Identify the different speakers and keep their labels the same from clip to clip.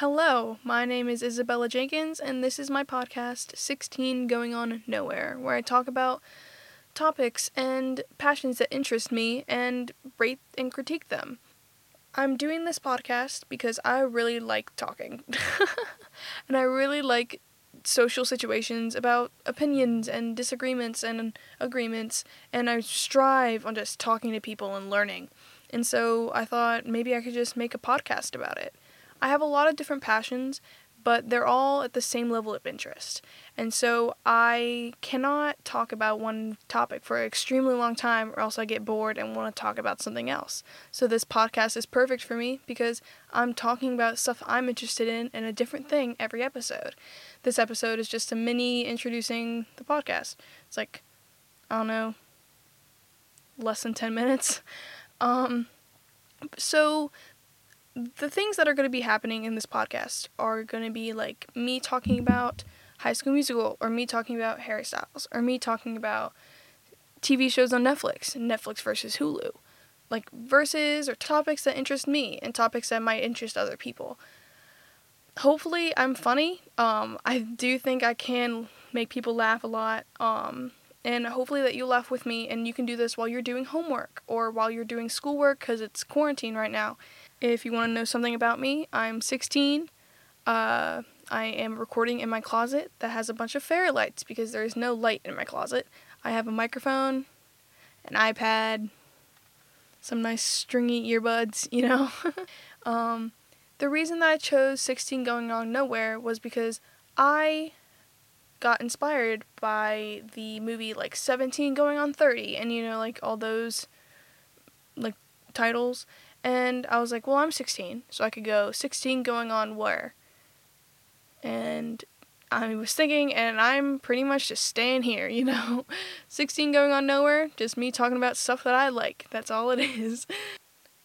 Speaker 1: Hello, my name is Isabella Jenkins, and this is my podcast, 16 Going On Nowhere, where I talk about topics and passions that interest me and rate and critique them. I'm doing this podcast because I really like talking. and I really like social situations about opinions and disagreements and agreements, and I strive on just talking to people and learning. And so I thought maybe I could just make a podcast about it. I have a lot of different passions, but they're all at the same level of interest. And so I cannot talk about one topic for an extremely long time, or else I get bored and want to talk about something else. So this podcast is perfect for me because I'm talking about stuff I'm interested in and a different thing every episode. This episode is just a mini introducing the podcast. It's like, I don't know, less than 10 minutes. Um, so the things that are going to be happening in this podcast are going to be like me talking about High School Musical, or me talking about Harry Styles, or me talking about TV shows on Netflix, Netflix versus Hulu, like verses or topics that interest me and topics that might interest other people. Hopefully, I'm funny. Um, I do think I can make people laugh a lot. Um, and hopefully that you laugh with me and you can do this while you're doing homework or while you're doing schoolwork because it's quarantine right now if you want to know something about me, I'm 16. Uh, I am recording in my closet that has a bunch of fairy lights because there is no light in my closet. I have a microphone, an iPad, some nice stringy earbuds, you know. um, the reason that I chose 16 Going On Nowhere was because I got inspired by the movie like 17 Going On 30 and you know like all those like titles and I was like, well, I'm 16, so I could go 16 going on where? And I was thinking, and I'm pretty much just staying here, you know? 16 going on nowhere, just me talking about stuff that I like. That's all it is.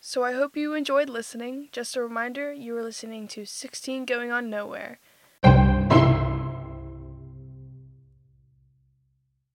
Speaker 1: So I hope you enjoyed listening. Just a reminder, you are listening to 16 Going On Nowhere.